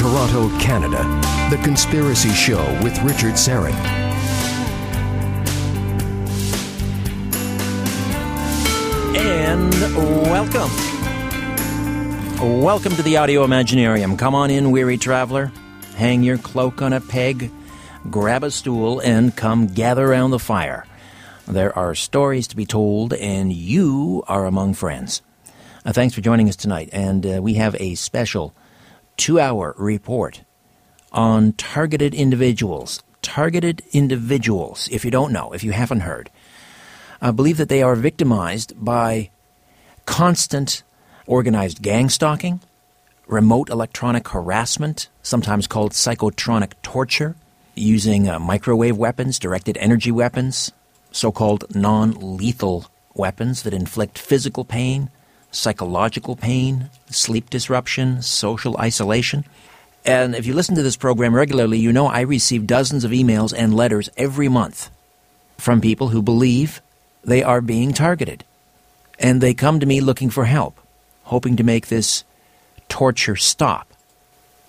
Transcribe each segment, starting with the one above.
Toronto, Canada. The Conspiracy Show with Richard Syrett. And welcome. Welcome to the Audio Imaginarium. Come on in, weary traveler. Hang your cloak on a peg, grab a stool, and come gather around the fire. There are stories to be told, and you are among friends. Uh, thanks for joining us tonight. And uh, we have a special two hour report on targeted individuals. Targeted individuals, if you don't know, if you haven't heard, uh, believe that they are victimized by constant organized gang stalking, remote electronic harassment, sometimes called psychotronic torture, using uh, microwave weapons, directed energy weapons, so called non lethal weapons that inflict physical pain, psychological pain, sleep disruption, social isolation. And if you listen to this program regularly, you know I receive dozens of emails and letters every month from people who believe they are being targeted. And they come to me looking for help, hoping to make this torture stop.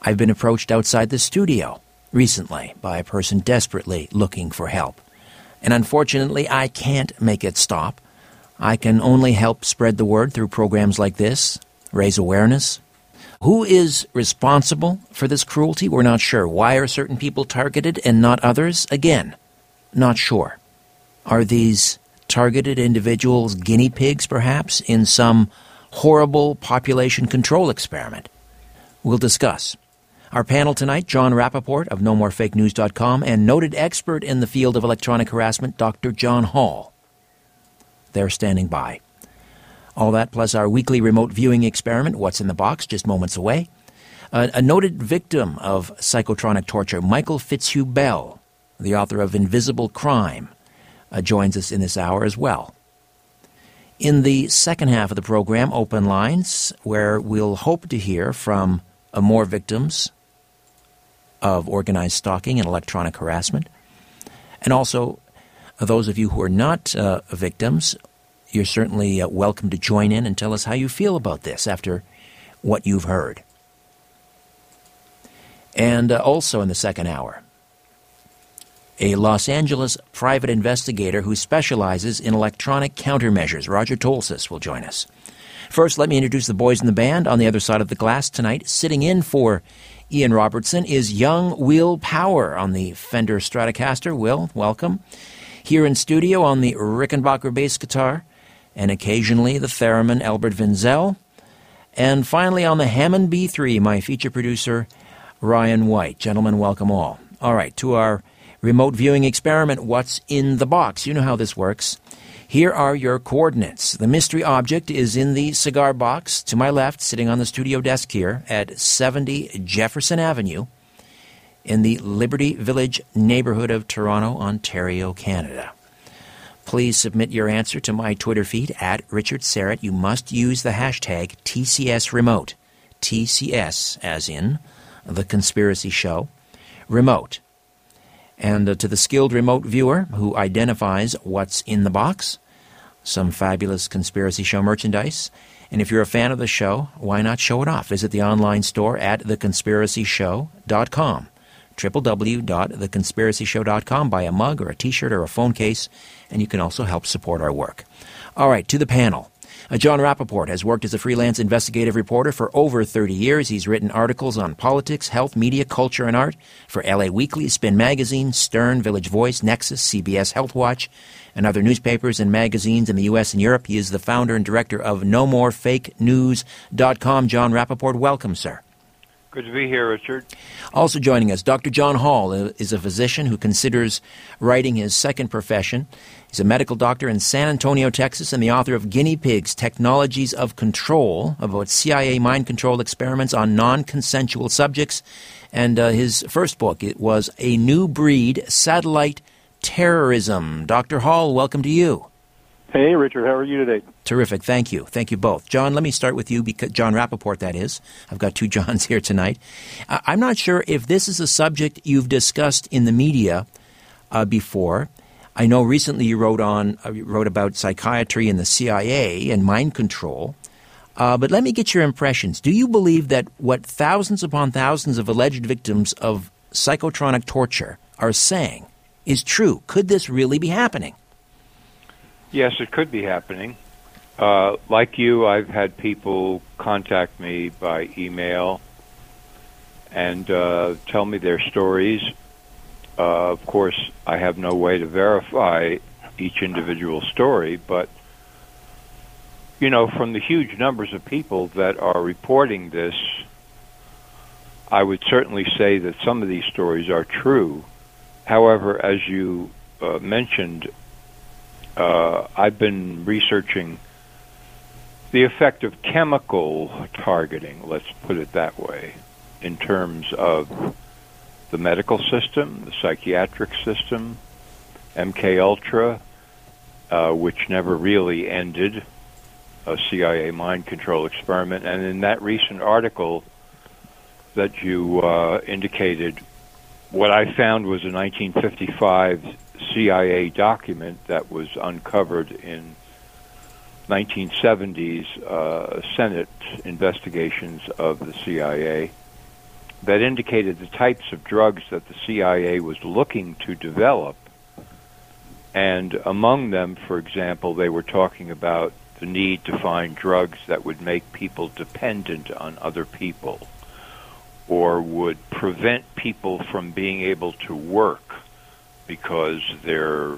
I've been approached outside the studio recently by a person desperately looking for help. And unfortunately, I can't make it stop. I can only help spread the word through programs like this, raise awareness. Who is responsible for this cruelty? We're not sure. Why are certain people targeted and not others? Again, not sure. Are these targeted individuals guinea pigs, perhaps, in some horrible population control experiment? We'll discuss. Our panel tonight, Jon Rappoport of NoMoreFakeNews.com and noted expert in the field of electronic harassment, Dr. John Hall. They're standing by. All that plus our weekly remote viewing experiment, What's in the Box, just moments away. A noted victim of psychotronic torture, Michael Fitzhugh Bell, the author of Invisible Crime, uh, joins us in this hour as well. In the second half of the program, Open Lines, where we'll hope to hear from uh, more victims of organized stalking and electronic harassment. And also, those of you who are not uh, victims, you're certainly uh, welcome to join in and tell us how you feel about this after what you've heard. And uh, also in the second hour, a Los Angeles private investigator who specializes in electronic countermeasures, Roger Tolces, will join us. First, let me introduce the boys in the band on the other side of the glass tonight. Sitting in for Ian Robertson is young Will Power on the Fender Stratocaster. Will, welcome. Here in studio on the Rickenbacker bass guitar, and occasionally the theremin Albert Vinzel. And finally on the Hammond B3, my feature producer, Ryan White. Gentlemen, welcome all. All right, to our remote viewing experiment, What's in the Box? You know how this works. Here are your coordinates. The mystery object is in the cigar box to my left, sitting on the studio desk here at 70 Jefferson Avenue in the Liberty Village neighborhood of Toronto, Ontario, Canada. Please submit your answer to my Twitter feed at Richard Syrett. You must use the hashtag TCS Remote. TCS, as in The Conspiracy Show. Remote. And uh, to the skilled remote viewer who identifies what's in the box, some fabulous Conspiracy Show merchandise. And if you're a fan of the show, why not show it off? Visit the online store at theconspiracyshow.com www.theconspiracyshow.com. Buy a mug or a t shirt or a phone case, and you can also help support our work. All right, to the panel. Uh, John Jon Rappoport has worked as a freelance investigative reporter for over 30 years. He's written articles on politics, health, media, culture, and art for LA Weekly, Spin Magazine, Stern, Village Voice, Nexus, CBS Health Watch, and other newspapers and magazines in the U.S. and Europe. He is the founder and director of NoMoreFakeNews.com. Jon Rappoport, welcome, sir. Good to be here, Richard. Also joining us, Dr. John Hall is a physician who considers writing his second profession. He's a medical doctor in San Antonio, Texas, and the author of Guinea Pigs Technologies of Control, about CIA mind control experiments on non consensual subjects. And uh, his first book it was A New Breed Satellite Terrorism. Dr. Hall, welcome to you. Hey, Richard, how are you today? Terrific. Thank you. Thank you both. John, let me start with you because Jon Rappoport, that is. I've got two Johns here tonight. I'm not sure if this is a subject you've discussed in the media uh, before. I know recently you wrote on uh, you wrote about psychiatry and the CIA and mind control. Uh, but let me get your impressions. Do you believe that what thousands upon thousands of alleged victims of psychotronic torture are saying is true? Could this really be happening? Yes, it could be happening. Uh, like you, I've had people contact me by email and uh, tell me their stories. Uh, of course, I have no way to verify each individual story, but you know, from the huge numbers of people that are reporting this, I would certainly say that some of these stories are true. However, as you uh, mentioned, uh, I've been researching the effect of chemical targeting, let's put it that way, in terms of the medical system, the psychiatric system, MK Ultra, uh, which never really ended, a CIA mind control experiment. And in that recent article that you uh, indicated, what I found was a 1955 CIA document that was uncovered in 1970s uh, Senate investigations of the CIA that indicated the types of drugs that the CIA was looking to develop. And among them, for example, they were talking about the need to find drugs that would make people dependent on other people or would prevent people from being able to work because they're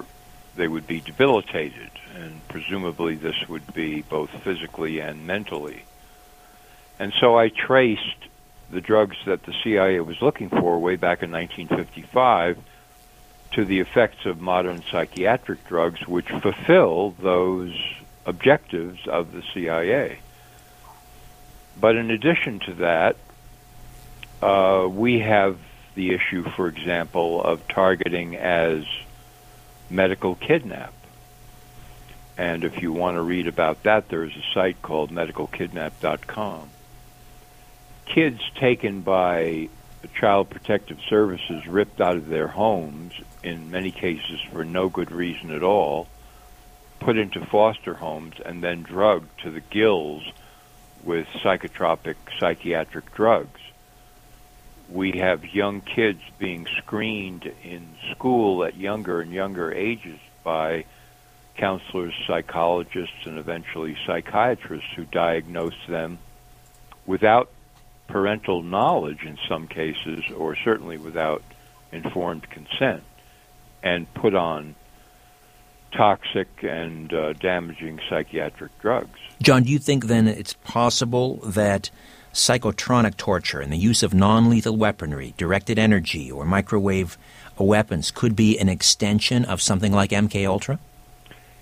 they would be debilitated and presumably this would be both physically and mentally. And so I traced the drugs that the CIA was looking for way back in 1955 to the effects of modern psychiatric drugs which fulfill those objectives of the CIA. But in addition to that, uh, we have the issue, for example, of targeting as medical kidnap. And if you want to read about that, there's a site called medicalkidnap.com. Kids taken by Child Protective Services ripped out of their homes, in many cases for no good reason at all, put into foster homes, and then drugged to the gills with psychotropic psychiatric drugs. We have young kids being screened in school at younger and younger ages by counselors, psychologists, and eventually psychiatrists who diagnose them without parental knowledge in some cases, or certainly without informed consent, and put on toxic and uh, damaging psychiatric drugs. John, do you think then it's possible that psychotronic torture and the use of non lethal weaponry, directed energy, or microwave weapons could be an extension of something like MK Ultra?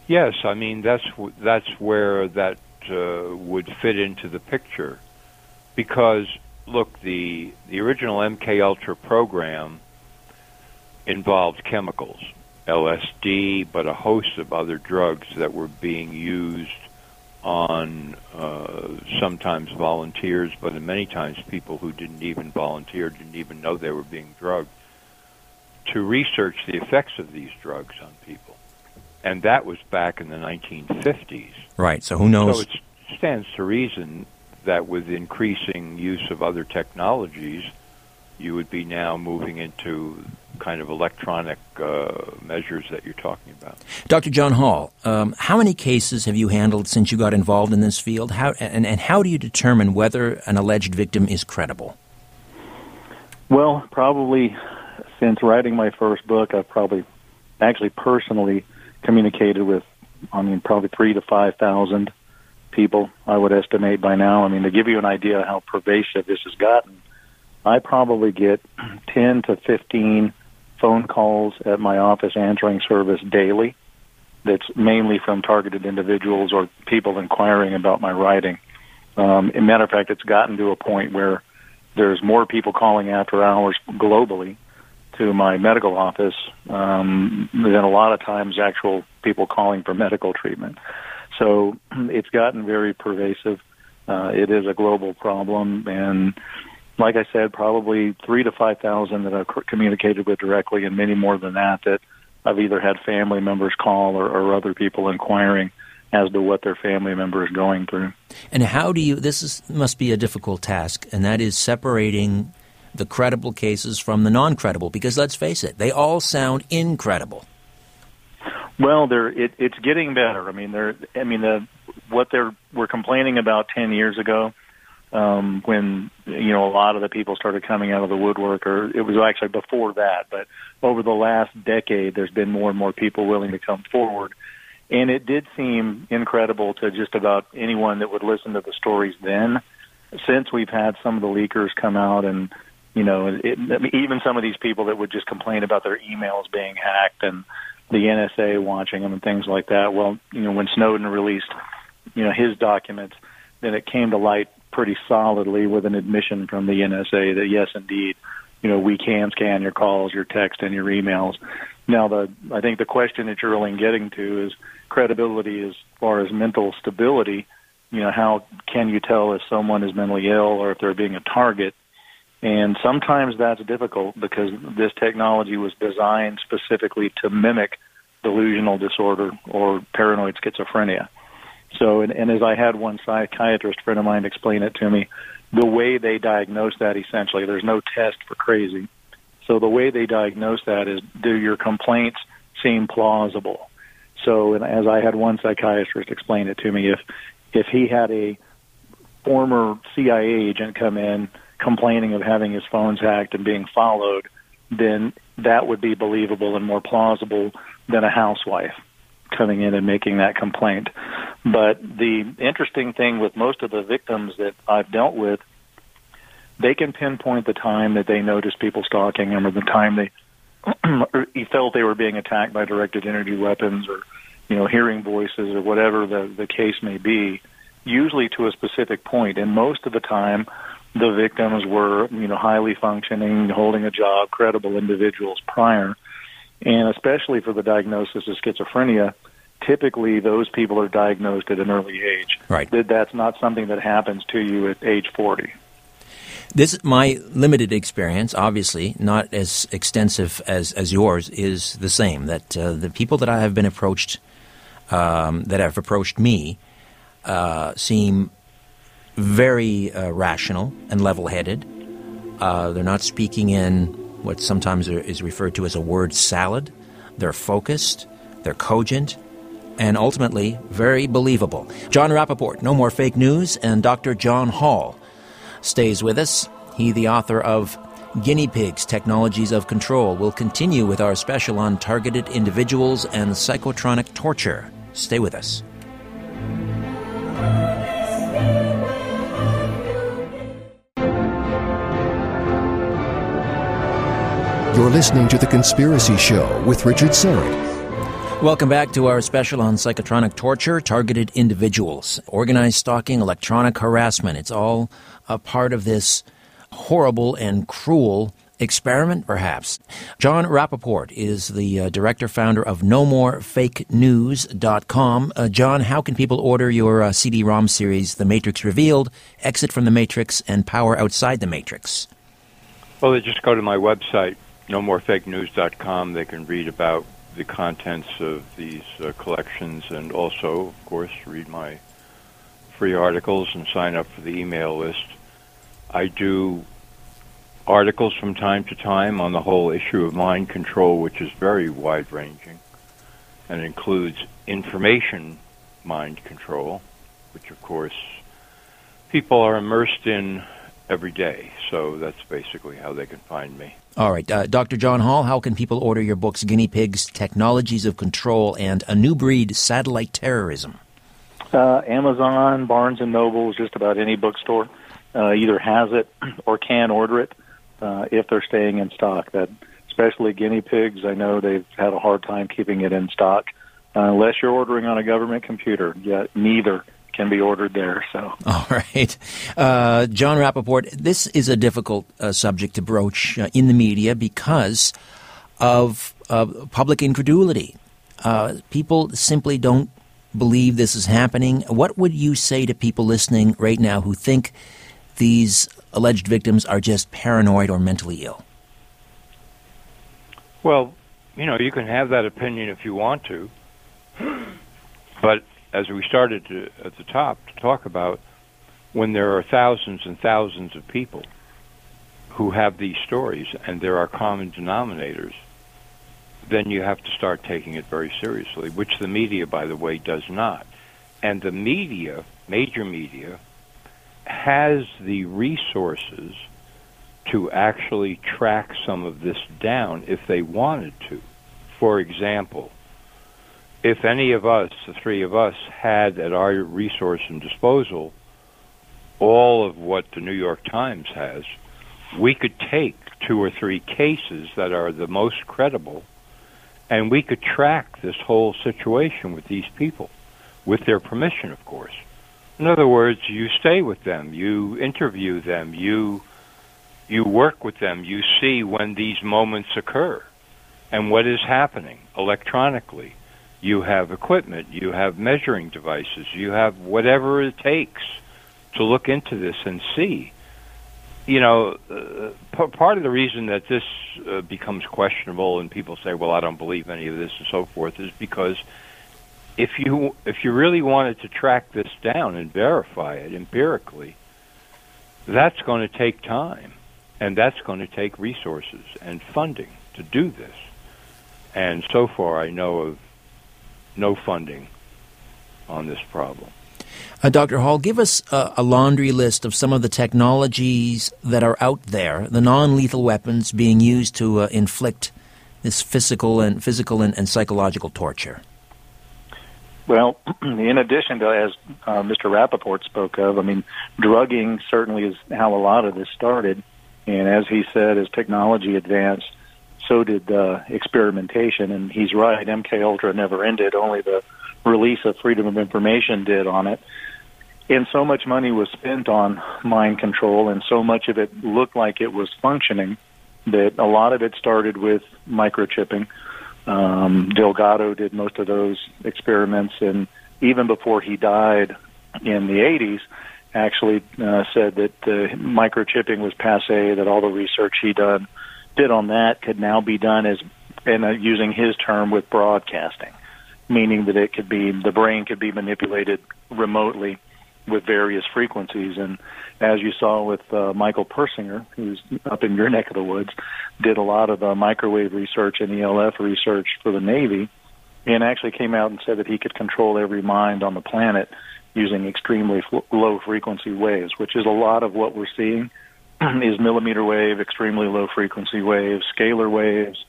Yes, I mean that's that's where that uh, would fit into the picture, because look, the the original MK Ultra program involved chemicals, LSD, but a host of other drugs that were being used on uh, sometimes volunteers, but many times people who didn't even volunteer, didn't even know they were being drugged, to research the effects of these drugs on people and that was back in the 1950s. Right. So who knows? So it stands to reason that with increasing use of other technologies, you would be now moving into kind of electronic uh, measures that you're talking about. Dr. John Hall, um, how many cases have you handled since you got involved in this field? How, and, and how do you determine whether an alleged victim is credible? Well, probably since writing my first book, I've probably actually personally communicated with, I mean, probably three to five thousand people. I would estimate by now. I mean, to give you an idea how pervasive this has gotten, I probably get ten to fifteen phone calls at my office answering service daily. That's mainly from targeted individuals or people inquiring about my writing. Um, as matter of fact, it's gotten to a point where there's more people calling after hours globally to my medical office um, than a lot of times actual people calling for medical treatment. So it's gotten very pervasive. Uh, it is a global problem, and like I said, probably three to five thousand that I've communicated with directly, and many more than that that I've either had family members call or, or other people inquiring as to what their family member is going through. And how do you? This is, must be a difficult task, and that is separating the credible cases from the non-credible. Because let's face it, they all sound incredible. Well, they're it, it's getting better. I mean, they're I mean the what they were complaining about ten years ago um, when you know a lot of the people started coming out of the woodwork, or it was actually before that. But over the last decade, there's been more and more people willing to come forward, and it did seem incredible to just about anyone that would listen to the stories then. Since we've had some of the leakers come out and you know, it, even some of these people that would just complain about their emails being hacked and the NSA watching them and things like that. Well, you know, when Snowden released, you know, his documents, then it came to light pretty solidly with an admission from the NSA that yes, indeed, you know, we can scan your calls, your text, and your emails. Now, the I think the question that you're really getting to is credibility as far as mental stability. You know, how can you tell if someone is mentally ill or if they're being a target? And sometimes that's difficult because this technology was designed specifically to mimic delusional disorder or paranoid schizophrenia. So, and, and as I had one psychiatrist friend of mine explain it to me, the way they diagnose that essentially, there's no test for crazy. So the way they diagnose that is, do your complaints seem plausible? So, and as I had one psychiatrist explain it to me, if if he had a former CIA agent come in complaining of having his phones hacked and being followed, then that would be believable and more plausible than a housewife coming in and making that complaint. But the interesting thing with most of the victims that I've dealt with, they can pinpoint the time that they noticed people stalking them or the time they felt they were being attacked by directed energy weapons or you know hearing voices or whatever the the case may be usually to a specific point and most of the time the victims were you know highly functioning holding a job credible individuals prior and especially for the diagnosis of schizophrenia, typically those people are diagnosed at an early age. Right. That's not something that happens to you at age 40. This, my limited experience, obviously not as extensive as, as yours, is the same. That uh, the people that I have been approached, um, that have approached me, uh, seem very uh, rational and level headed. Uh, they're not speaking in what sometimes is referred to as a word salad. They're focused, they're cogent, and ultimately very believable. Jon Rappoport, No More Fake News, and Dr. John Hall stays with us. He, the author of Guinea Pigs Technologies of Control, will continue with our special on targeted individuals and psychotronic torture. Stay with us. You're listening to The Conspiracy Show with Richard Syrett. Welcome back to our special on psychotronic torture, targeted individuals, organized stalking, electronic harassment. It's all a part of this horrible and cruel experiment, perhaps. Jon Rappoport is the uh, director founder of NoMoreFakeNews.com. Uh, John, how can people order your uh, CD-ROM series, The Matrix Revealed, Exit from the Matrix, and Power Outside the Matrix? Well, they just go to my website, nomorefakenews.com. They can read about the contents of these uh, collections and also, of course, read my free articles and sign up for the email list. I do articles from time to time on the whole issue of mind control, which is very wide ranging and includes information mind control, which, of course, people are immersed in every day. So that's basically how they can find me. All right. Uh, Dr. John Hall, how can people order your books, Guinea Pigs, Technologies of Control, and A New Breed, Satellite Terrorism? Uh, Amazon, Barnes & Noble, just about any bookstore uh, either has it or can order it uh, if they're staying in stock. That Especially guinea pigs, I know they've had a hard time keeping it in stock. Uh, unless you're ordering on a government computer, yet neither can be ordered there. So, all right, uh, Jon Rappoport, this is a difficult uh, subject to broach uh, in the media because of public incredulity. Uh, people simply don't believe this is happening. What would you say to people listening right now who think these alleged victims are just paranoid or mentally ill? Well, you know, you can have that opinion if you want to, but as we started to, at the top to talk about, when there are thousands and thousands of people who have these stories and there are common denominators, then you have to start taking it very seriously, which the media, by the way, does not. And the media, major media, has the resources to actually track some of this down if they wanted to. For example, if any of us, the three of us, had at our resource and disposal all of what the New York Times has, we could take two or three cases that are the most credible and we could track this whole situation with these people, with their permission, of course. In other words, you stay with them, you interview them, you you work with them, you see when these moments occur and what is happening electronically. You have equipment, you have measuring devices, you have whatever it takes to look into this and see. You know, uh, p- part of the reason that this uh, becomes questionable and people say, "Well, I don't believe any of this" and so forth, is because if you if you really wanted to track this down and verify it empirically, that's going to take time, and that's going to take resources and funding to do this. And so far, I know of no funding on this problem. Uh, Dr. Hall, give us a, a, laundry list of some of the technologies that are out there, the non-lethal weapons being used to uh, inflict this physical and physical and, and, psychological torture. Well, in addition to as uh, Mr. Rappoport spoke of, I mean, drugging certainly is how a lot of this started, and as he said, as technology advanced, so did uh, experimentation. And he's right, MK Ultra never ended. Only the release of freedom of information did on it. And so much money was spent on mind control, and so much of it looked like it was functioning that a lot of it started with microchipping. Um, Delgado did most of those experiments, and even before he died in the 80s, actually uh, said that uh, microchipping was passe, that all the research he done did on that could now be done as, and uh, using his term, with broadcasting meaning that it could be the brain could be manipulated remotely with various frequencies. And as you saw with uh, Michael Persinger, who's up in your neck of the woods, did a lot of uh, microwave research and ELF research for the Navy, and actually came out and said that he could control every mind on the planet using extremely f- low frequency waves, which is a lot of what we're seeing is millimeter wave, extremely low frequency waves, scalar waves,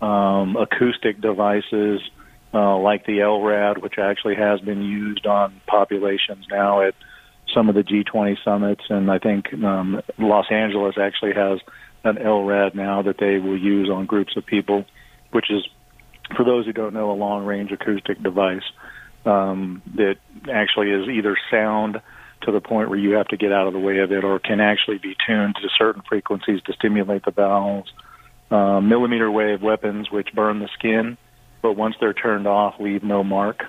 um, acoustic devices, uh, like the LRAD, which actually has been used on populations now at some of the G20 summits, and I think um, Los Angeles actually has an LRAD now that they will use on groups of people, which is, for those who don't know, a long-range acoustic device um, that actually is either sound to the point where you have to get out of the way of it, or can actually be tuned to certain frequencies to stimulate the valves. Uh, millimeter wave weapons, which burn the skin, but once they're turned off, leave no mark.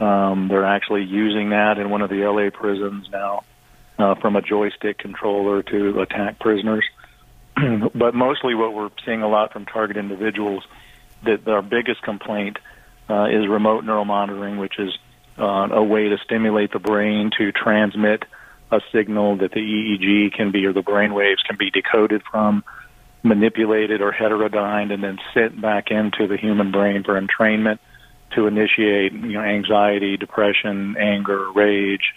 Um, they're actually using that in one of the LA prisons now uh, from a joystick controller to attack prisoners. but mostly what we're seeing a lot from target individuals that our biggest complaint uh, is remote neuromonitoring, which is uh, a way to stimulate the brain to transmit a signal that the EEG can be or the brain waves can be decoded from manipulated or heterodyned and then sent back into the human brain for entrainment to initiate you know anxiety, depression, anger, rage,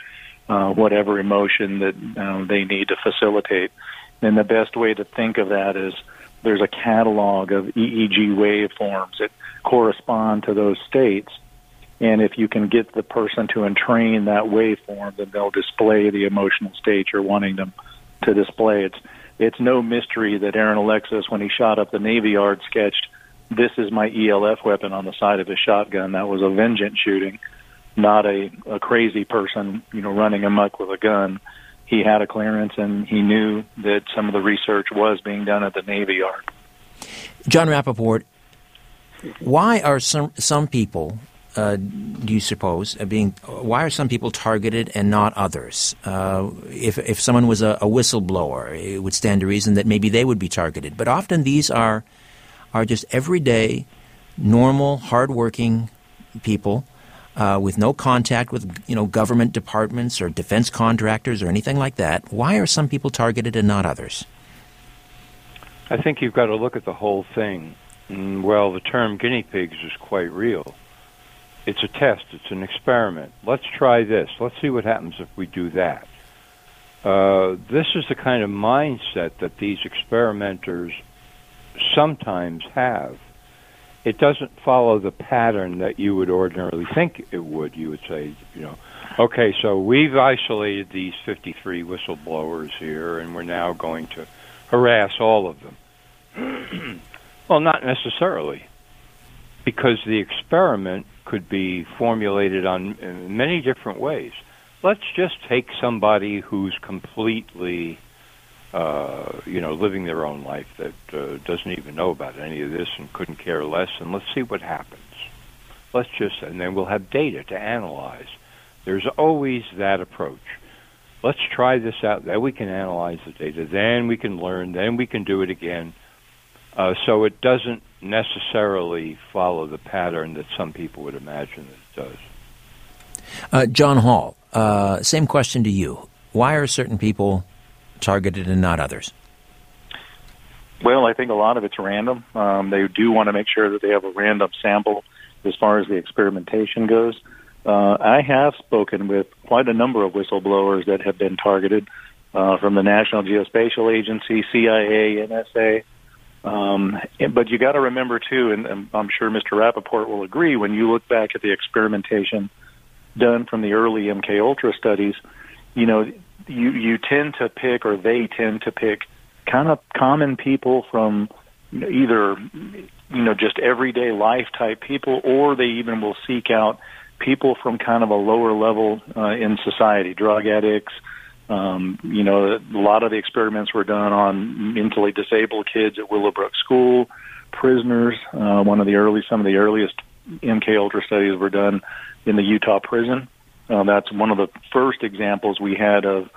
uh, whatever emotion that uh, they need to facilitate. And the best way to think of that is there's a catalog of EEG waveforms that correspond to those states. And if you can get the person to entrain that waveform, then they'll display the emotional state you're wanting them to display. It's it's no mystery that Aaron Alexis, when he shot up the Navy Yard, sketched, "This is my ELF weapon" on the side of his shotgun. That was a vengeance shooting, not a, a crazy person, you know, running amuck with a gun. He had a clearance, and he knew that some of the research was being done at the Navy Yard. Jon Rappoport, why are some some people uh, do you suppose, uh, being why are some people targeted and not others? Uh, if if someone was a, a, whistleblower, it would stand to reason that maybe they would be targeted. But often these are are just everyday, normal, hardworking people uh, with no contact with you know government departments or defense contractors or anything like that. Why are some people targeted and not others? I think you've got to look at the whole thing. Mm, well, the term guinea pigs is quite real. It's a test. It's an experiment. Let's try this. Let's see what happens if we do that. Uh, this is the kind of mindset that these experimenters sometimes have. It doesn't follow the pattern that you would ordinarily think it would. You would say, you know, okay, so we've isolated these 53 whistleblowers here, and we're now going to harass all of them. well, not necessarily, because the experiment could be formulated on many different ways. Let's just take somebody who's completely, uh, you know, living their own life that uh, doesn't even know about any of this and couldn't care less, and let's see what happens. Let's just, and then we'll have data to analyze. There's always that approach. Let's try this out. Then we can analyze the data. Then we can learn. Then we can do it again. Uh, so it doesn't necessarily follow the pattern that some people would imagine that it does. Uh, John Hall, uh, same question to you. Why are certain people targeted and not others? Well, I think a lot of it's random. Um, they do want to make sure that they have a random sample as far as the experimentation goes. Uh, I have spoken with quite a number of whistleblowers that have been targeted uh, from the National Geospatial Agency, CIA, NSA, um, but you got to remember too, and, I'm sure Mr. Rappoport will agree, when you look back at the experimentation done from the early MK Ultra studies, you know, you you tend to pick, or they tend to pick, kind of common people from either you know just everyday life type people, or they even will seek out people from kind of a lower level uh, in society, drug addicts, um, you know, a lot of the experiments were done on mentally disabled kids at Willowbrook School, prisoners. Uh, one of the early, some of the earliest MK Ultra studies were done in the Utah prison. Uh, that's one of the first examples we had of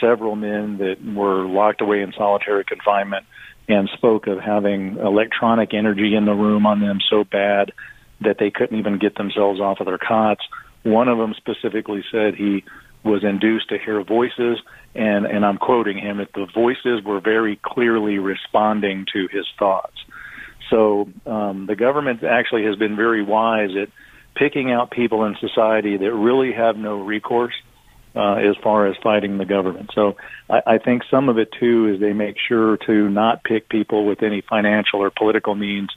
several men that were locked away in solitary confinement and spoke of having electronic energy in the room on them so bad that they couldn't even get themselves off of their cots. One of them specifically said he was induced to hear voices, and, and I'm quoting him, that the voices were very clearly responding to his thoughts. So um, the government actually has been very wise at picking out people in society that really have no recourse uh, as far as fighting the government. So I, I think some of it too is they make sure to not pick people with any financial or political means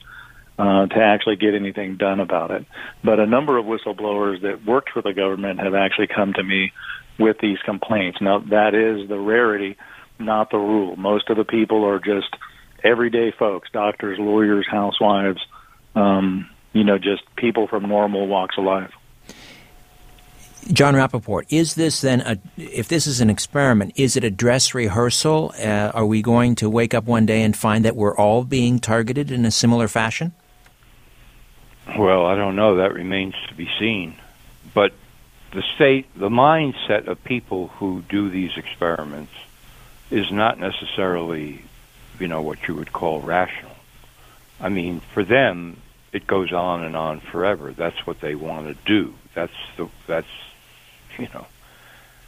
uh, to actually get anything done about it. But a number of whistleblowers that worked for the government have actually come to me with these complaints. Now, that is the rarity, not the rule. Most of the people are just everyday folks, doctors, lawyers, housewives, um, you know, just people from normal walks of life. Jon Rappoport, is this then a, if this is an experiment, is it a dress rehearsal? Uh, are we going to wake up one day and find that we're all being targeted in a similar fashion? Well, I don't know. That remains to be seen. But the state, the mindset of people who do these experiments is not necessarily, you know, what you would call rational. I mean, for them, it goes on and on forever. That's what they want to do. That's the that's you know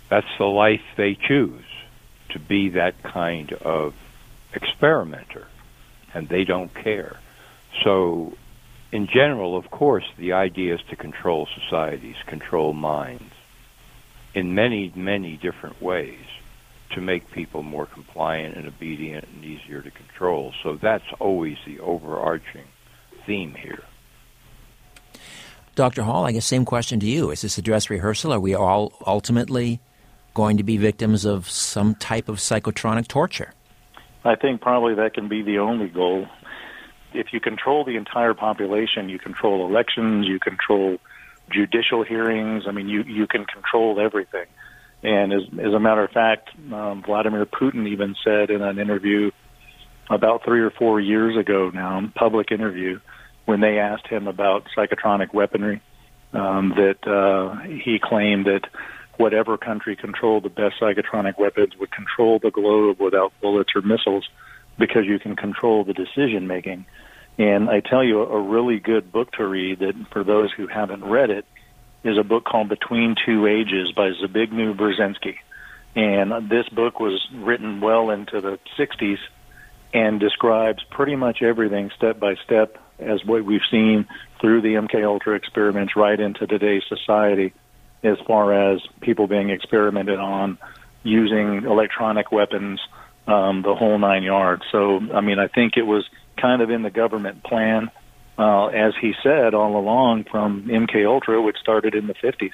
that's the life they choose to be that kind of experimenter, and they don't care. So in general, of course, the idea is to control societies, control minds in many, many different ways to make people more compliant and obedient and easier to control. So that's always the overarching theme here. Dr. Hall, I guess same question to you. Is this a dress rehearsal? Are we all ultimately going to be victims of some type of psychotronic torture? I think probably that can be the only goal if you control the entire population, you control elections, you control judicial hearings. I mean, you you can control everything. And as as a matter of fact, um, Vladimir Putin even said in an interview about three or four years ago now, public interview, when they asked him about psychotronic weaponry, um, that uh, he claimed that whatever country controlled the best psychotronic weapons would control the globe without bullets or missiles because you can control the decision making. And I tell you, a really good book to read that for those who haven't read it is a book called Between Two Ages by Zbigniew Brzezinski. And this book was written well into the 60s and describes pretty much everything step by step as what we've seen through the MK Ultra experiments right into today's society as far as people being experimented on using electronic weapons, um, the whole nine yards. So, I mean, I think it was kind of in the government plan, uh, as he said all along from MK Ultra, which started in the 50s.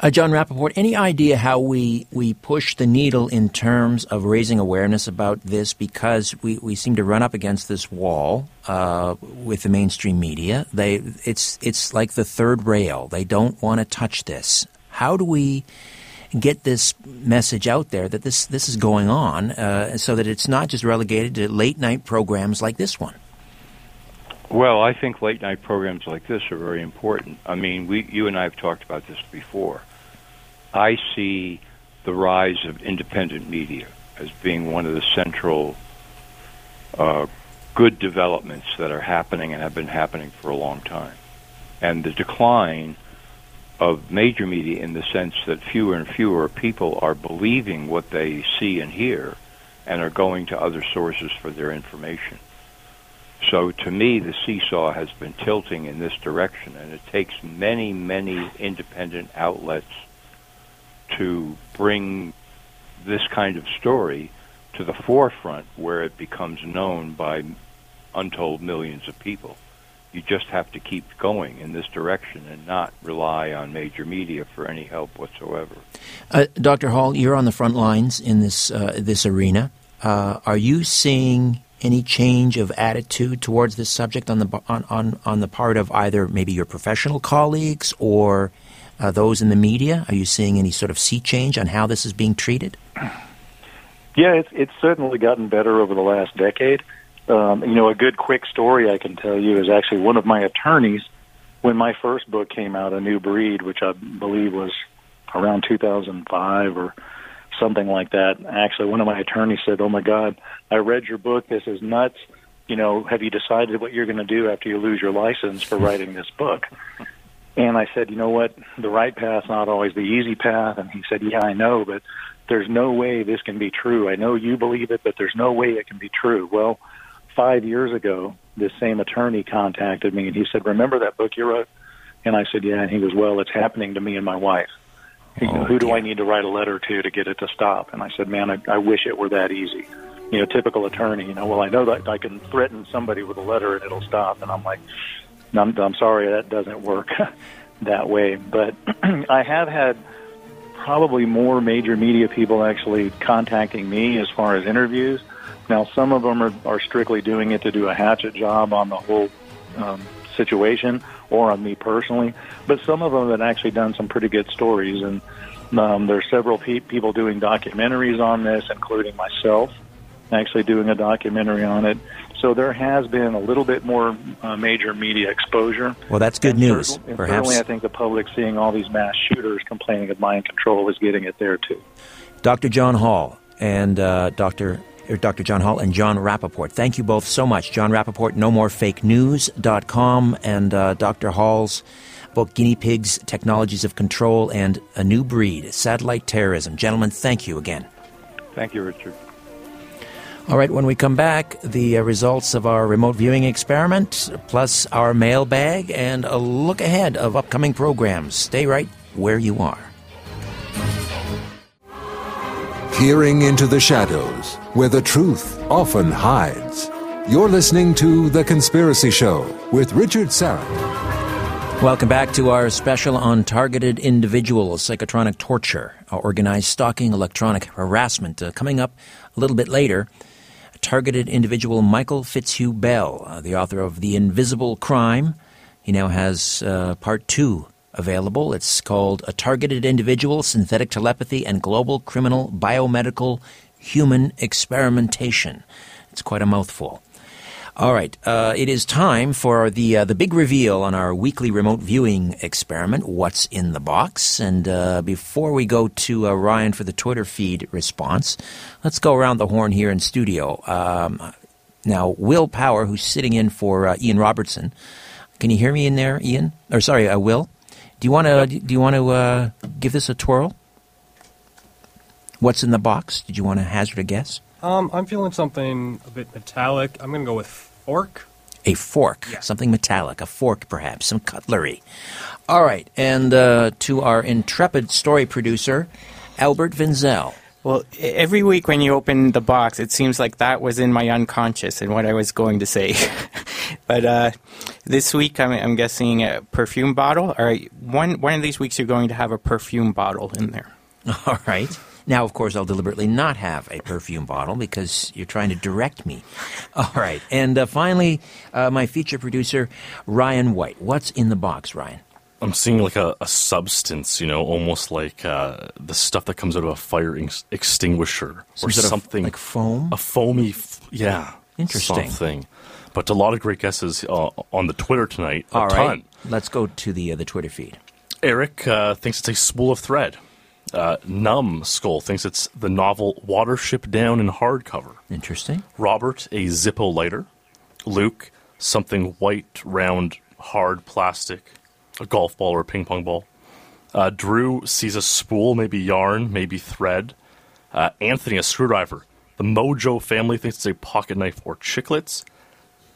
Uh, Jon Rappoport, any idea how we, we push the needle in terms of raising awareness about this? Because we, we seem to run up against this wall uh, with the mainstream media. They it's it's like the third rail. They don't want to touch this. How do we get this message out there that this this is going on, uh, so that it's not just relegated to late night programs like this one? Well, I think late night programs like this are very important. I mean, we, you and I have talked about this before. I see the rise of independent media as being one of the central uh, good developments that are happening and have been happening for a long time. And the decline of major media in the sense that fewer and fewer people are believing what they see and hear and are going to other sources for their information. So to me, the seesaw has been tilting in this direction, and it takes many, many independent outlets to bring this kind of story to the forefront where it becomes known by untold millions of people. You just have to keep going in this direction and not rely on major media for any help whatsoever. Uh, Dr. Hall, you're on the front lines in this uh, this arena. Uh, are you seeing any change of attitude towards this subject on the on, on, on the part of either maybe your professional colleagues or uh, those in the media? Are you seeing any sort of sea change on how this is being treated? Yeah, it's it's certainly gotten better over the last decade. Um, you know, a good quick story I can tell you is actually one of my attorneys when my first book came out, A New Breed, which I believe was around 2005 or something like that. Actually, one of my attorneys said, "Oh my God, I read your book. This is nuts. You know, have you decided what you're going to do after you lose your license for writing this book?" And I said, "You know what? The right path's not always the easy path." And he said, "Yeah, I know, but there's no way this can be true. I know you believe it, but there's no way it can be true." Well, five years ago, this same attorney contacted me and he said, "Remember that book you wrote?" And I said, "Yeah." And he goes, "Well, it's happening to me and my wife." You know, oh, who do I need to write a letter to to get it to stop? And I said, man, I, I wish it were that easy. You know, typical attorney. You know, well, I know that I can threaten somebody with a letter and it'll stop. And I'm like, I'm, I'm sorry, that doesn't work that way. But I have had probably more major media people actually contacting me as far as interviews. Now, some of them are, are strictly doing it to do a hatchet job on the whole um, situation or on me personally, but some of them have actually done some pretty good stories. And um, there's several pe- people doing documentaries on this, including myself, actually doing a documentary on it. So there has been a little bit more uh, major media exposure. Well, that's good and news. Certainly, perhaps. certainly, I think the public seeing all these mass shooters complaining of mind control is getting it there too. Dr. John Hall and uh, Dr. Dr. John Hall and Jon Rappoport. Thank you both so much. Jon Rappoport, nomorefakenews.com, and uh, Dr. Hall's book, Guinea Pigs, Technologies of Control, and A New Breed, Satellite Terrorism. Gentlemen, thank you again. Thank you, Richard. All right, when we come back, the uh, results of our remote viewing experiment, plus our mailbag, and a look ahead of upcoming programs. Stay right where you are. Peering into the shadows, where the truth often hides. You're listening to The Conspiracy Show with Richard Syrett. Welcome back to our special on targeted individuals, psychotronic torture, organized stalking, electronic harassment. Uh, coming up a little bit later, targeted individual Michael Fitzhugh Bell, uh, the author of The Invisible Crime. He now has uh, part two available. It's called A Targeted Individual Synthetic Telepathy and Global Criminal Biomedical Human Experimentation. It's quite a mouthful. All right, uh, it is time for the uh, the big reveal on our weekly remote viewing experiment. What's in the box? And uh, before we go to uh, Ryan for the Twitter feed response, let's go around the horn here in studio. Um, now, Will Power, who's sitting in for uh, Ian Robertson, can you hear me in there, Ian? Or sorry, uh, Will? Do you want to? Do you want to uh, give this a twirl? What's in the box? Did you want to hazard a guess? Um, I'm feeling something a bit metallic. I'm going to go with fork. A fork, Yeah. something metallic, a fork perhaps, some cutlery. All right, and uh, to our intrepid story producer, Albert Vinzel. Well, every week when you open the box, it seems like that was in my unconscious and what I was going to say. but uh, this week, I'm, I'm guessing a perfume bottle. All right, one one of these weeks, you're going to have a perfume bottle in there. All right. Now, of course, I'll deliberately not have a perfume bottle because you're trying to direct me. All right. And uh, finally, uh, my feature producer, Ryan White. What's in the box, Ryan? I'm seeing like a, a substance, you know, almost like uh, the stuff that comes out of a fire ex- extinguisher Some or something like foam? a foamy, f- yeah, Interesting. something. But a lot of great guesses uh, on the Twitter tonight. A All right. ton. Let's go to the uh, the Twitter feed. Eric uh, thinks it's a spool of thread. Uh, Numb Skull thinks it's the novel Watership Down in hardcover. Interesting. Robert, a Zippo lighter. Luke, something white, round, hard plastic, a golf ball or a ping pong ball. Uh, Drew sees a spool, maybe yarn, maybe thread. Uh, Anthony, a screwdriver. The Mojo family thinks it's a pocket knife or chiclets.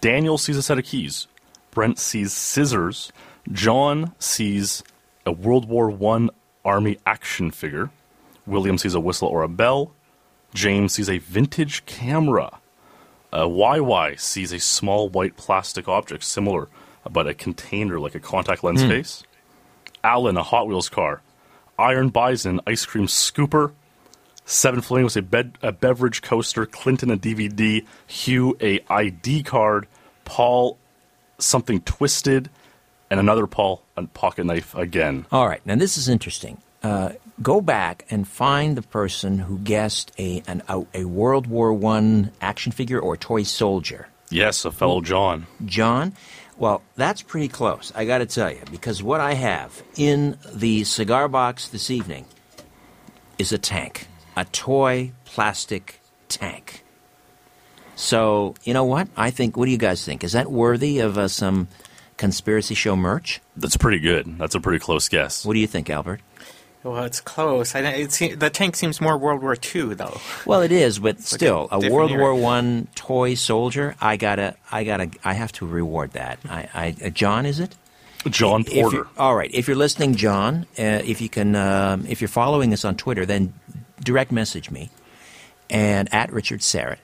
Daniel sees a set of keys. Brent sees scissors. John sees a World War One Army action figure. William sees a whistle or a bell. James sees a vintage camera. Uh, YY sees a small white plastic object similar, but a container like a contact lens case. Alan, a Hot Wheels car. Iron Bison, ice cream scooper. Seven Flamingos, a, bed, a beverage coaster. Clinton, a DVD. Hugh, a ID card. Paul, something twisted. And another Paul, a pocket knife again. All right. Now this is interesting. Uh, go back and find the person who guessed a an, a, a World War One action figure or toy soldier. Yes, a fellow John. John, well, that's pretty close, I got to tell you, because what I have in the cigar box this evening is a tank, a toy plastic tank. So, you know what? I think, what do you guys think? Is that worthy of uh, some conspiracy show merch? That's pretty good. That's a pretty close guess. What do you think, Albert? Well, it's close. I, it se- the tank seems more World War II, though. Well, it is, but like still, a a, World era. War One toy soldier. I gotta, I gotta, I have to reward that. I, I uh, John, is it? John Porter. all right. If you're listening, John, uh, if you can, um, if you're following us on Twitter, then direct message me and at Richard Syrett,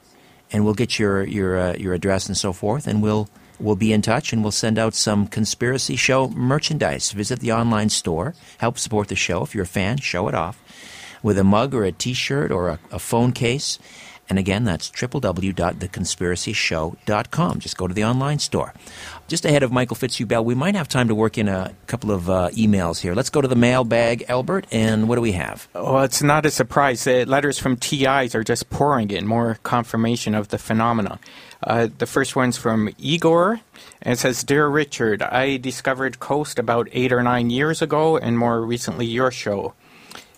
and we'll get your your uh, your address and so forth, and we'll we'll be in touch, and we'll send out some conspiracy show merchandise. Visit the online store, help support the show. If you're a fan, show it off with a mug or a T-shirt or a, a phone case. And again, that's www.theconspiracyshow.com. Just go to the online store. Just ahead of Michael Fitzhugh Bell, we might have time to work in a couple of uh, emails here. Let's go to the mailbag, Albert, and what do we have? Well, it's not a surprise. The letters from TIs are just pouring in, more confirmation of the phenomena. Uh, the first one's from Igor, and it says, Dear Richard, I discovered Coast about eight or nine years ago, and more recently your show.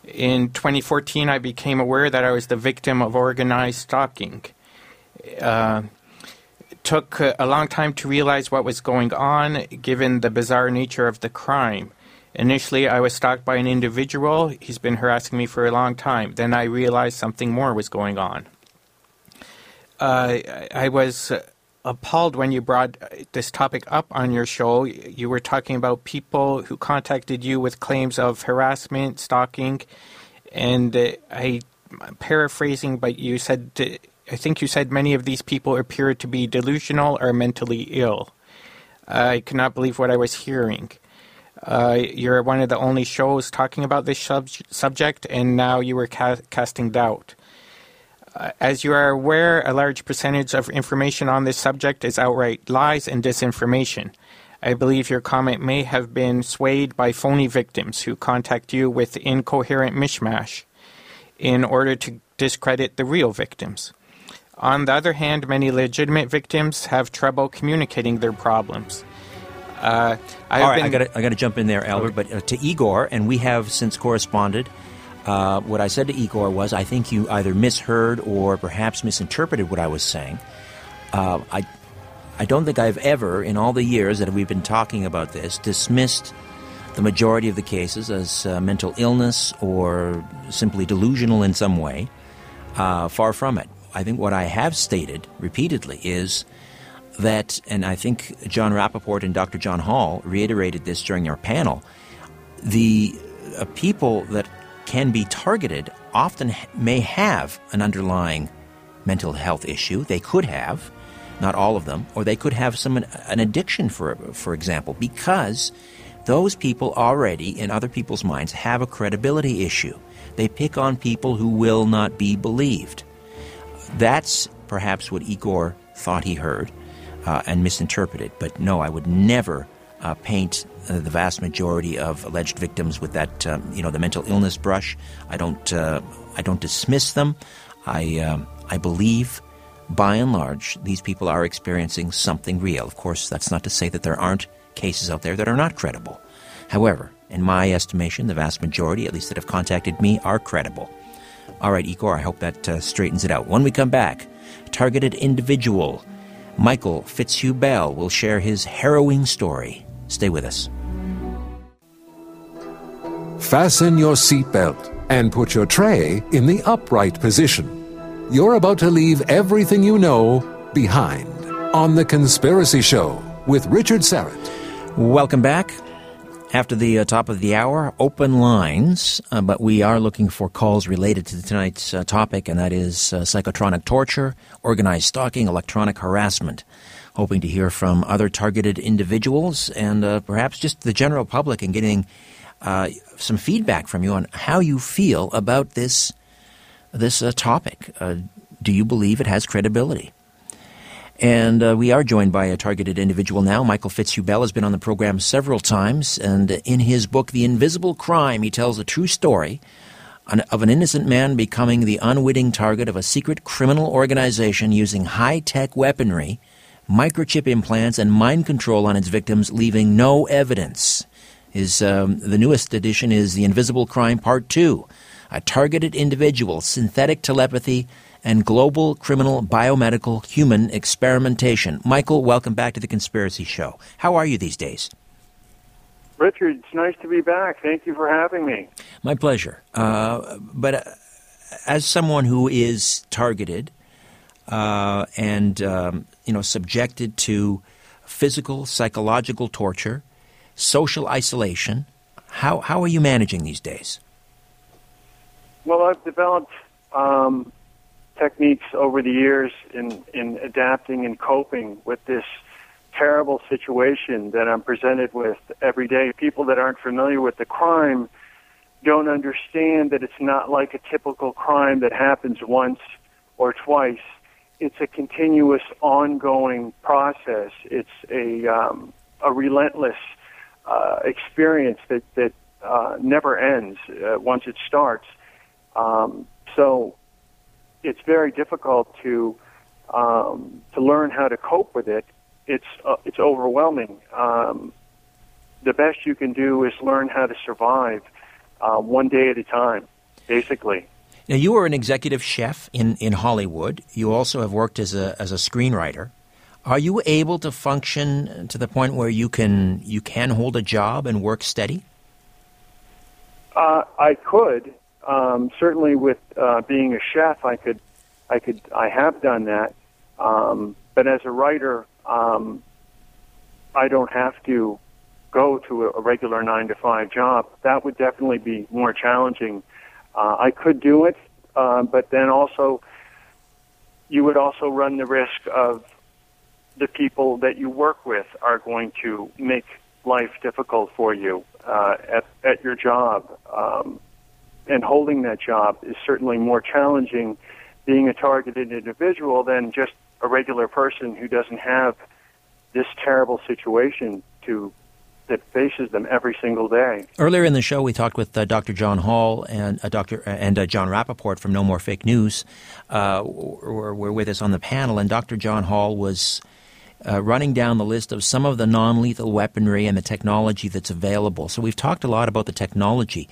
In 2014, I became aware that I was the victim of organized stalking. Uh, took a long time to realize what was going on, given the bizarre nature of the crime. Initially, I was stalked by an individual. He's been harassing me for a long time. Then I realized something more was going on. Uh, I- was uh, appalled when you brought this topic up on your show. You were talking about people who contacted you with claims of harassment, stalking, and uh, I, I'm paraphrasing, but you said, uh, I think you said many of these people appear to be delusional or mentally ill. I could not believe what I was hearing. Uh, you're one of the only shows talking about this sub- subject, and now you were ca- casting doubt. Uh, as you are aware, a large percentage of information on this subject is outright lies and disinformation. I believe your comment may have been swayed by phony victims who contact you with incoherent mishmash in order to discredit the real victims. On the other hand, many legitimate victims have trouble communicating their problems. Uh, I've All right, been, I got I to jump in there, Albert. But uh, to Igor, and we have since corresponded. Uh, what I said to Igor was, I think you either misheard or perhaps misinterpreted what I was saying. Uh, I, I don't think I've ever, in all the years that we've been talking about this, dismissed the majority of the cases as uh, mental illness or simply delusional in some way. Uh, far from it. I think what I have stated repeatedly is that, and I think Jon Rappoport and Dr. John Hall reiterated this during our panel, the uh, people that can be targeted often may have an underlying mental health issue. They could have, not all of them, or they could have some an addiction, for for example, because those people already, in other people's minds, have a credibility issue. They pick on people who will not be believed. That's perhaps what Igor thought he heard uh, and misinterpreted. But no, I would never uh, paint uh, the vast majority of alleged victims with that, um, you know, the mental illness brush. I don't, uh, I don't dismiss them. I, um, I believe, by and large, these people are experiencing something real. Of course, that's not to say that there aren't cases out there that are not credible. However, in my estimation, the vast majority, at least that have contacted me, are credible. All right, Igor, I hope that uh, straightens it out. When we come back, targeted individual Michael Fitzhugh Bell will share his harrowing story. Stay with us. Fasten your seatbelt and put your tray in the upright position. You're about to leave everything you know behind on The Conspiracy Show with Richard Syrett. Welcome back. After the uh, top of the hour, open lines, uh, but we are looking for calls related to tonight's uh, topic, and that is uh, psychotronic torture, organized stalking, electronic harassment. Hoping to hear from other targeted individuals and uh, perhaps just the general public and getting uh, some feedback from you on how you feel about this this topic. do you believe it has credibility? And uh, we are joined by a targeted individual now. Michael Fitzhugh Bell has been on the program several times, and in his book, The Invisible Crime, he tells a true story of an innocent man becoming the unwitting target of a secret criminal organization using high tech weaponry, microchip implants, and mind control on its victims, leaving no evidence. His, um, the newest edition is The Invisible Crime Part 2 A Targeted Individual, Synthetic Telepathy, and global criminal biomedical human experimentation. Michael, welcome back to the Conspiracy Show. How are you these days? Richard, it's nice to be back. Thank you for having me. My pleasure. Uh, but uh, as someone who is targeted uh, and um, you know subjected to physical, psychological torture, social isolation, how how are you managing these days? Well, I've developed um, techniques over the years in, in adapting and coping with this terrible situation that I'm presented with every day. People that aren't familiar with the crime don't understand that it's not like a typical crime that happens once or twice. It's a continuous, ongoing process. It's a um, a relentless uh, experience that that uh, never ends uh, once it starts. Um, so it's very difficult to um, to learn how to cope with it. It's uh, it's overwhelming. Um, the best you can do is learn how to survive uh, one day at a time, basically. Now, you are an executive chef in, in Hollywood. You also have worked as a as a screenwriter. Are you able to function to the point where you can you can hold a job and work steady? Uh, I could, um, certainly with uh, being a chef, I could, I could, I have done that. Um, but as a writer, um, I don't have to go to a, a regular nine to five job. That would definitely be more challenging. Uh, I could do it, uh, but then also, you would also run the risk of the people that you work with are going to make life difficult for you uh, at at your job. Um, and holding that job is certainly more challenging being a targeted individual than just a regular person who doesn't have this terrible situation to that faces them every single day. Earlier in the show, we talked with uh, Dr. John Hall and uh, Dr. Uh, and uh, Jon Rappoport from No More Fake News. Uh, were, were with us on the panel, and Dr. John Hall was uh, running down the list of some of the non lethal weaponry and the technology that's available. So we've talked a lot about the technology.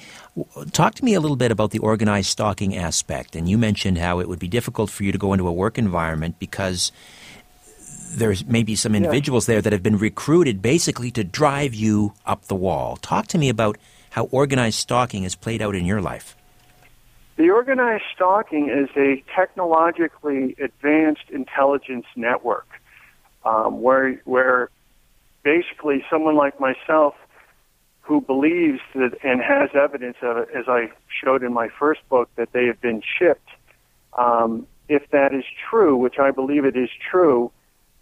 Talk to me a little bit about the organized stalking aspect. And you mentioned how it would be difficult for you to go into a work environment because there's maybe some individuals there that have been recruited basically to drive you up the wall. Talk to me about how organized stalking has played out in your life. The organized stalking is a technologically advanced intelligence network um, where where basically someone like myself who believes that and has evidence of it, as I showed in my first book, that they have been shipped. Um, if that is true, which I believe it is true,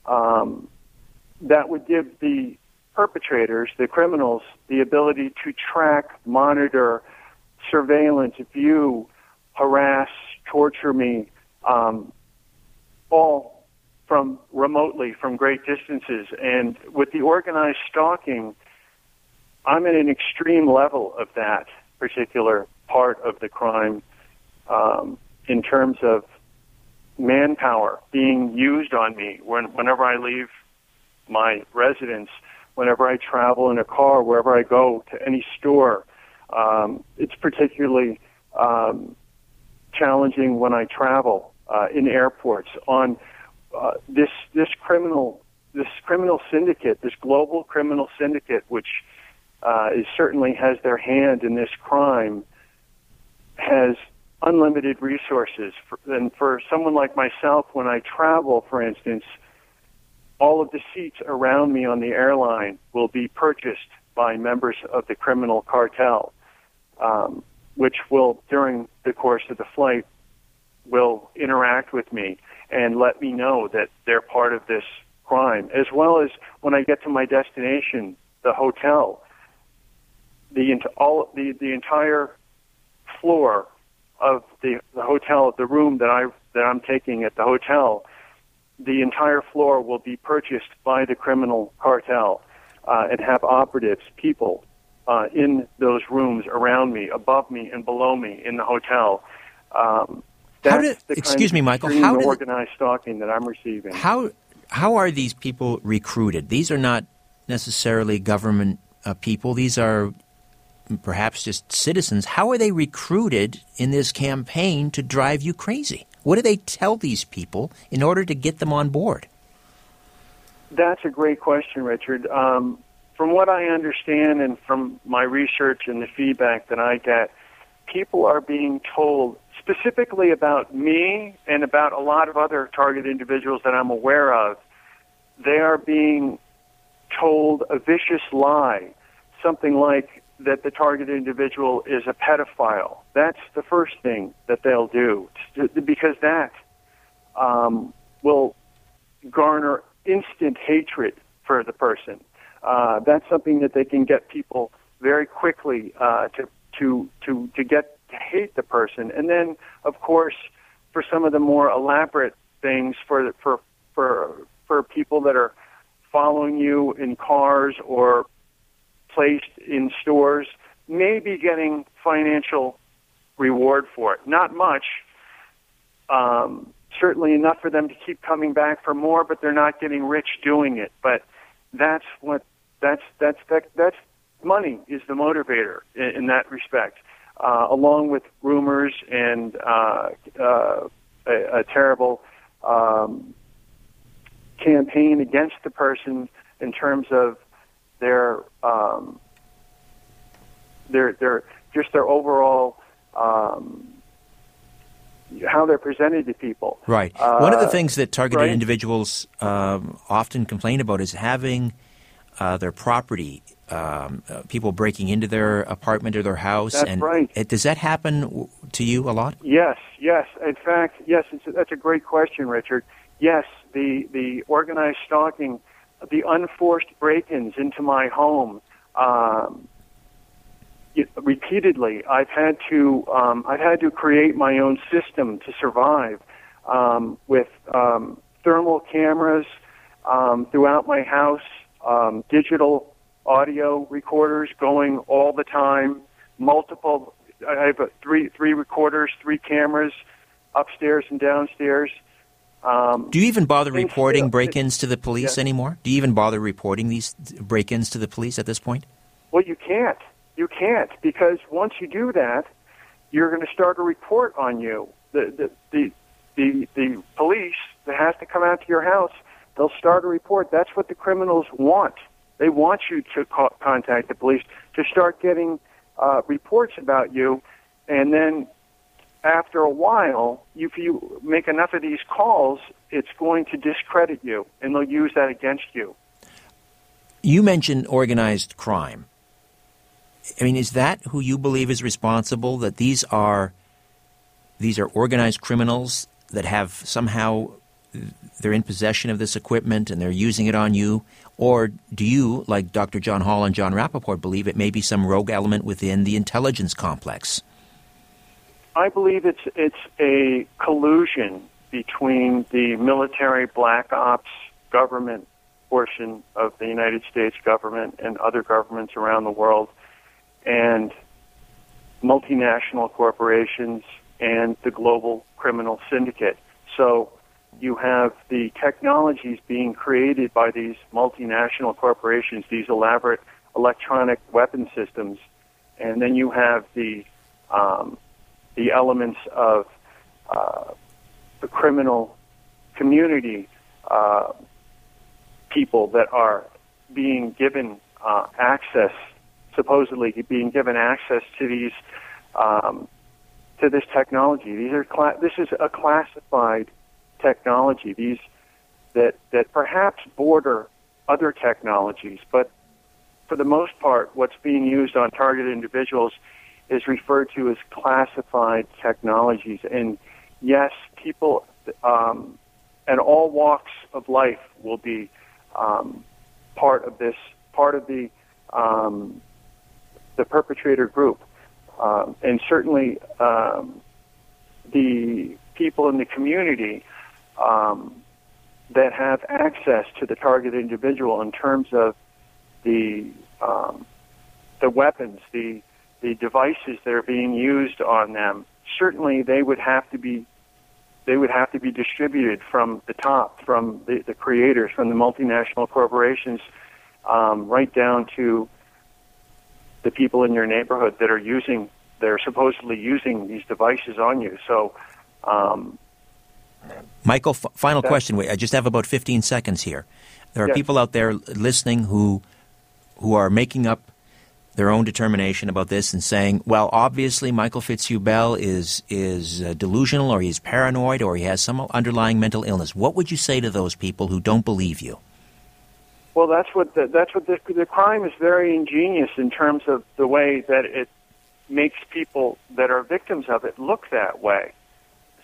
um, that would give the perpetrators, the criminals, the ability to track, monitor, surveillance, view, harass, torture me, um, all from remotely, from great distances. And with the organized stalking, I'm at an extreme level of that particular part of the crime um, in terms of manpower being used on me when, whenever I leave my residence, whenever I travel in a car, wherever I go to any store. Um, it's particularly um, challenging when I travel uh, in airports on uh, this this criminal this criminal syndicate, this global criminal syndicate, which uh, is certainly has their hand in this crime, has unlimited resources. And for someone like myself, when I travel, for instance, all of the seats around me on the airline will be purchased by members of the criminal cartel, um, which will, during the course of the flight, will interact with me and let me know that they're part of this crime, as well as when I get to my destination, the hotel. The, all, the, the entire floor of the, the hotel, the room that I that I'm taking at the hotel, the entire floor will be purchased by the criminal cartel uh, and have operatives, people uh, in those rooms around me, above me, and below me in the hotel. Um, how did, excuse me, Michael? How did, organized stalking that I'm receiving? How how are these people recruited? These are not necessarily government uh, people. These are perhaps just citizens, how are they recruited in this campaign to drive you crazy? What do they tell these people in order to get them on board? That's a great question, Richard. Um, from what I understand and from my research and the feedback that I get, people are being told specifically about me and about a lot of other target individuals that I'm aware of. They are being told a vicious lie, something like that the targeted individual is a pedophile. That's the first thing that they'll do because that um, will garner instant hatred for the person. Uh, that's something that they can get people very quickly uh, to to to to get to hate the person, and then of course for some of the more elaborate things for for for for people that are following you in cars or placed in stores may be getting financial reward for it. Not much. Um, certainly enough for them to keep coming back for more, but they're not getting rich doing it. But that's what that's that's that, that's money is the motivator in, in that respect, uh, along with rumors and uh, uh, a, a terrible um, campaign against the person in terms of their um, their their just their overall um, how they're presented to people. Right. Uh, One of the things that targeted right? individuals um, often complain about is having uh, their property. Um, uh, people breaking into their apartment or their house, that's and right. It, does that happen to you a lot? Yes, yes. In fact, yes. that's a great question, Richard. Yes, the the organized stalking the unforced break-ins into my home. Um, repeatedly, I've had to um, I've had to create my own system to survive um, with um, thermal cameras um, throughout my house, um, digital audio recorders going all the time, multiple. I have three three recorders, three cameras upstairs and downstairs. Um, Do you even bother reporting break-ins to the police yeah. anymore? Do you even bother reporting these break-ins to the police at this point? Well, you can't. You can't because once you do that, you're going to start a report on you. The the the the, the police that has to come out to your house, they'll start a report. That's what the criminals want. They want you to co- contact the police to start getting uh, reports about you, and then after a while, if you make enough of these calls, it's going to discredit you, and they'll use that against you. You mentioned organized crime. I mean, is that who you believe is responsible? That these are these are organized criminals that have somehow they're in possession of this equipment and they're using it on you? Or do you, like Dr. John Hall and Jon Rappoport, believe it may be some rogue element within the intelligence complex? I believe it's it's a collusion between the military black ops government portion of the United States government and other governments around the world and multinational corporations and the global criminal syndicate. So you have the technologies being created by these multinational corporations, these elaborate electronic weapon systems, and then you have the um, the elements of uh, the criminal community uh, people that are being given uh, access, supposedly being given access to these um, to this technology. These are cla- this is a classified technology. These that that perhaps border other technologies, but for the most part, what's being used on targeted individuals is referred to as classified technologies. And yes, people um, and all walks of life will be um, part of this, part of the um, the perpetrator group, um, and certainly um, the people in the community um, that have access to the target individual in terms of the the weapons, the the devices that are being used on them. Certainly, they would have to be they would have to be distributed from the top, from the, the creators, from the multinational corporations, um, right down to the people in your neighborhood that are using, they're supposedly using these devices on you. So, um, Michael, f- final question. Wait, I just have about 15 seconds here. There are Yes. people out there listening who who are making up their own determination about this and saying, well, obviously Michael Fitzhugh Bell is is uh, delusional or he's paranoid or he has some underlying mental illness. What would you say to those people who don't believe you? Well, that's what the, that's what the, the crime is very ingenious in terms of the way that it makes people that are victims of it look that way.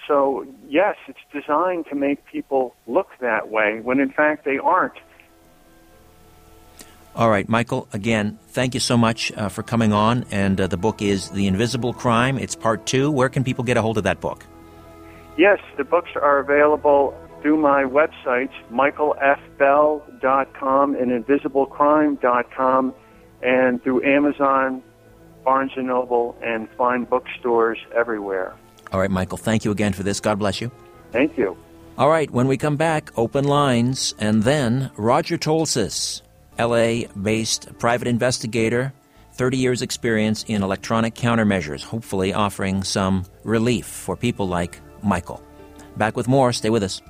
So yes, it's designed to make people look that way when in fact they aren't. All right, Michael, again, thank you so much uh, for coming on. And uh, the book is The Invisible Crime. It's part two. Where can people get a hold of that book? Yes, the books are available through my websites, michaelfbell.com and invisiblecrime.com, and through Amazon, Barnes & Noble, and fine bookstores everywhere. All right, Michael, thank you again for this. God bless you. Thank you. All right, when we come back, open lines, and then Roger Tolces, LA based private investigator, 30 years' experience in electronic countermeasures, hopefully offering some relief for people like Michael. Back with more. Stay with us.